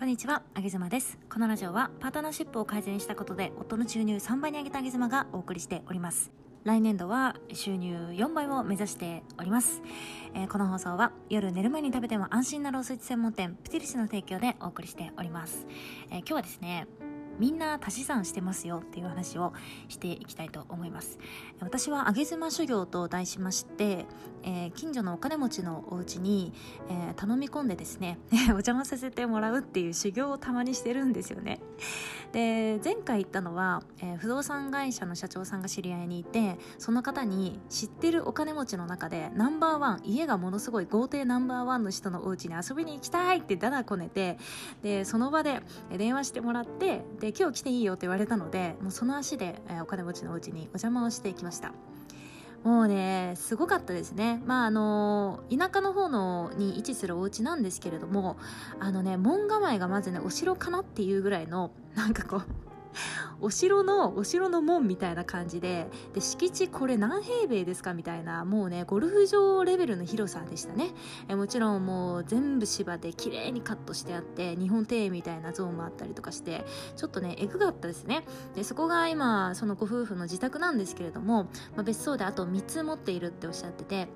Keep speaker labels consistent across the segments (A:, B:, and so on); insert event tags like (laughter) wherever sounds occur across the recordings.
A: こんにちは、あげずまです。このラジオはパートナーシップを改善したことで夫の収入3倍に上げたあげずまがお送りしております。来年度は収入4倍を目指しております。えーこの放送は夜寝る前に食べても安心なロースイーツ専門店プティリスの提供でお送りしております。えー今日はですね、みんな足し算してますよっていう話をしていきたいと思います。私は上げ妻修行と題しまして、えー近所のお金持ちのお家に、えー頼み込んでですね (laughs) お邪魔させてもらうっていう修行をたまにしてるんですよね。で前回行ったのは、えー不動産会社の社長さんが知り合いにいてその方に知ってるお金持ちの中でナンバーワン家がものすごい豪邸ナンバーワンの人のお家に遊びに行きたいってだだこねてでその場で電話してもらってで今日来ていいよって言われたのでもうその足で、えーお金持ちのお家にお邪魔をしてきました。もうねすごかったですね。まああの田舎の方のに位置するお家なんですけれどもあのね門構えがまずねお城かなっていうぐらいのなんかこう (laughs) お城のお城の門みたいな感じでで敷地これ何平米ですかみたいなもうねゴルフ場レベルの広さでしたね。えもちろんもう全部芝で綺麗にカットしてあって日本庭園みたいなゾーンもあったりとかしてちょっとねエグかったですね。でそこが今そのご夫婦の自宅なんですけれども、まあ、別荘であと3つ持っているっておっしゃってて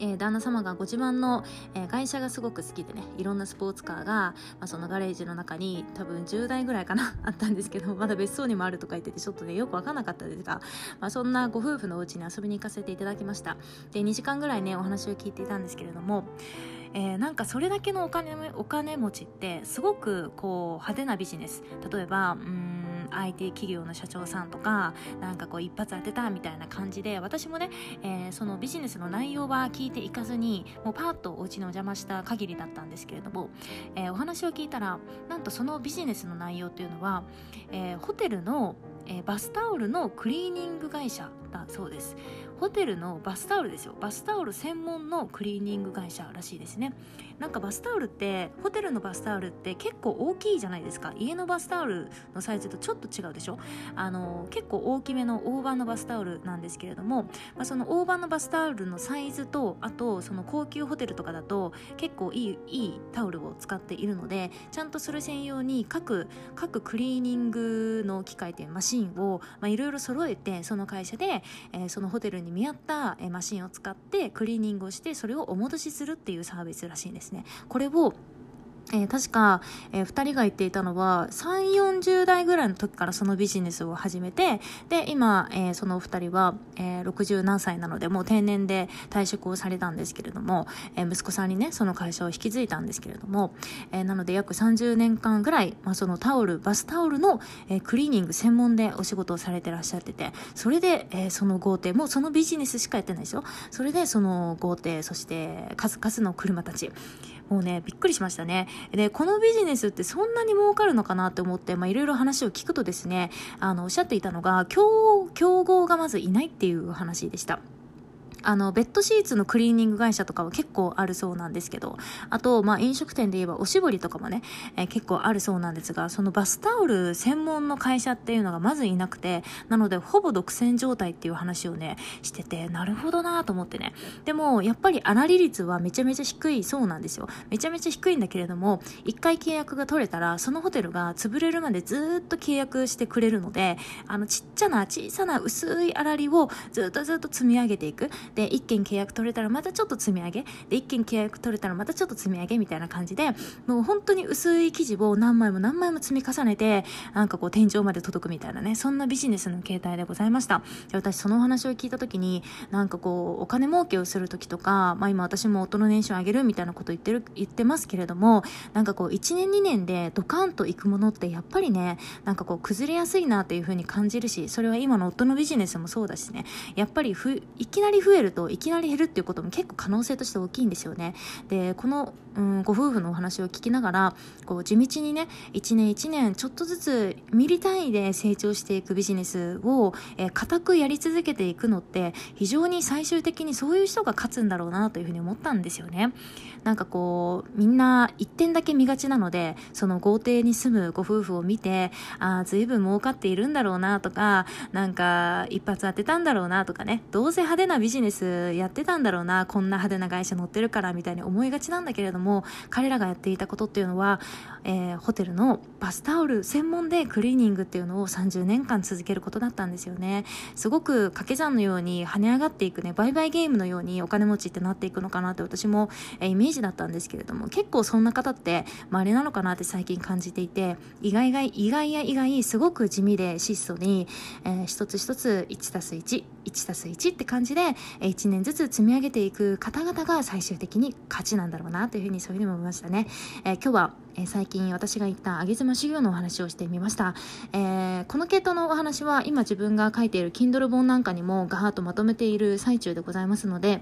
A: えー旦那様がご自慢の、えー外車がすごく好きでねいろんなスポーツカーが、まあ、そのガレージの中に多分10台ぐらいかな (laughs) あったんですけどまだ別荘にもあるとか言っててちょっとねよく分かんなかったですが、まあ、そんなご夫婦のお家に遊びに行かせていただきました。で2時間ぐらいねお話を聞いていたんですけれどもえーなんかそれだけのお金お金持ちってすごくこう派手なビジネス。例えばうん IT 企業の社長さんとかなんかこう一発当てたみたいな感じで私もね、えーそのビジネスの内容は聞いていかずにもうパーッとお家にお邪魔した限りだったんですけれども、えーお話を聞いたらなんとそのビジネスの内容っていうのは、えーホテルの、えーバスタオルのクリーニング会社だそうです。ホテルのバスタオルですよ。バスタオル専門のクリーニング会社らしいですね。なんかバスタオルってホテルのバスタオルって結構大きいじゃないですか。家のバスタオルのサイズとちょっと違うでしょ。あの結構大きめの大判のバスタオルなんですけれども、まあ、その大判のバスタオルのサイズとあとその高級ホテルとかだと結構いいいいタオルを使っているのでちゃんとそれ専用に各各クリーニングの機械というマシンシンをいろいろ揃えてその会社で、えーそのホテルに見合った、えーマシンを使ってクリーニングをしてそれをお戻しするっていうサービスらしいんですね。これをえー確か、え2人が言っていたのは3 4 0代ぐらいの時からそのビジネスを始めてで今、えーそのお二人は、えー60何歳なのでもう定年で退職をされたんですけれども、えー息子さんにねその会社を引き継いだんですけれども、えーなので約30年間ぐらい、まあ、そのタオルバスタオルの、えークリーニング専門でお仕事をされてらっしゃっててそれで、えーその豪邸もうそのビジネスしかやってないですよ。それでその豪邸そして数々の車たち。もうねびっくりしましたね。でこのビジネスってそんなに儲かるのかなって思ってまあいろいろ話を聞くとですねあのおっしゃっていたのが競競合がまずいないっていう話でした。あのベッドシーツのクリーニング会社とかは結構あるそうなんですけどあと、まあ、飲食店で言えばおしぼりとかもね、えー結構あるそうなんですがそのバスタオル専門の会社っていうのがまずいなくてなのでほぼ独占状態っていう話をねしててなるほどなと思ってね。でもやっぱり粗利率はめちゃめちゃ低いそうなんですよ。めちゃめちゃ低いんだけれども1回契約が取れたらそのホテルが潰れるまでずっと契約してくれるのであのちっちゃな小さな薄い粗利をずっとずっと積み上げていく。で1件契約取れたらまたちょっと積み上げ。で1件契約取れたらまたちょっと積み上げみたいな感じでもう本当に薄い生地を何枚も何枚も積み重ねてなんかこう天井まで届くみたいなねそんなビジネスの形態でございました。で私そのお話を聞いた時になんかこうお金儲けをする時とか、まあ、今私も夫の年収を上げるみたいなこと言ってる言ってますけれどもなんかこう1年2年でドカンといくものってやっぱりねなんかこう崩れやすいなっていう風に感じるしそれは今の夫のビジネスもそうだしねやっぱりふいきなり増えるといきなり減るっていうことも結構可能性として大きいんですよね。でこの、うん、ご夫婦のお話を聞きながらこう地道にね1年1年ちょっとずつミリ単位で成長していくビジネスを、えー固くやり続けていくのって非常に最終的にそういう人が勝つんだろうなというふうに思ったんですよね。なんかこうみんな一点だけ見がちなのでその豪邸に住むご夫婦を見てああ随分儲かっているんだろうなとかなんか一発当てたんだろうなとかねどうせ派手なビジネスやってたんだろうなこんな派手な会社乗ってるからみたいに思いがちなんだけれども彼らがやっていたことっていうのは、えー、ホテルのバスタオル専門でクリーニングっていうのを30年間続けることだったんですよね。すごく掛け算のように跳ね上がっていくね売買ゲームのようにお金持ちってなっていくのかなって私も、えー、イメージだったんですけれども結構そんな方って稀なのかなって最近感じていて意外が意外や意外すごく地味で質素に、えー、一つ一つ1たす1 1たす1って感じで1年ずつ積み上げていく方々が最終的に勝ちなんだろうなというふうにそういうふうに思いましたね、えー、今日は、えー、最近私が言った上げ妻修行のお話をしてみました、えー、この系統のお話は今自分が書いている Kindle 本なんかにもガーッとまとめている最中でございますので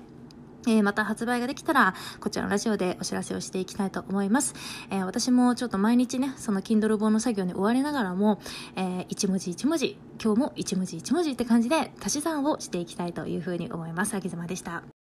A: えー、また発売ができたら、こちらのラジオでお知らせをしていきたいと思います。えー、私もちょっと毎日ね、その Kindle 本の作業に追われながらも、えー、一文字一文字、今日も一文字一文字って感じで足し算をしていきたいというふうに思います。あげずまでした。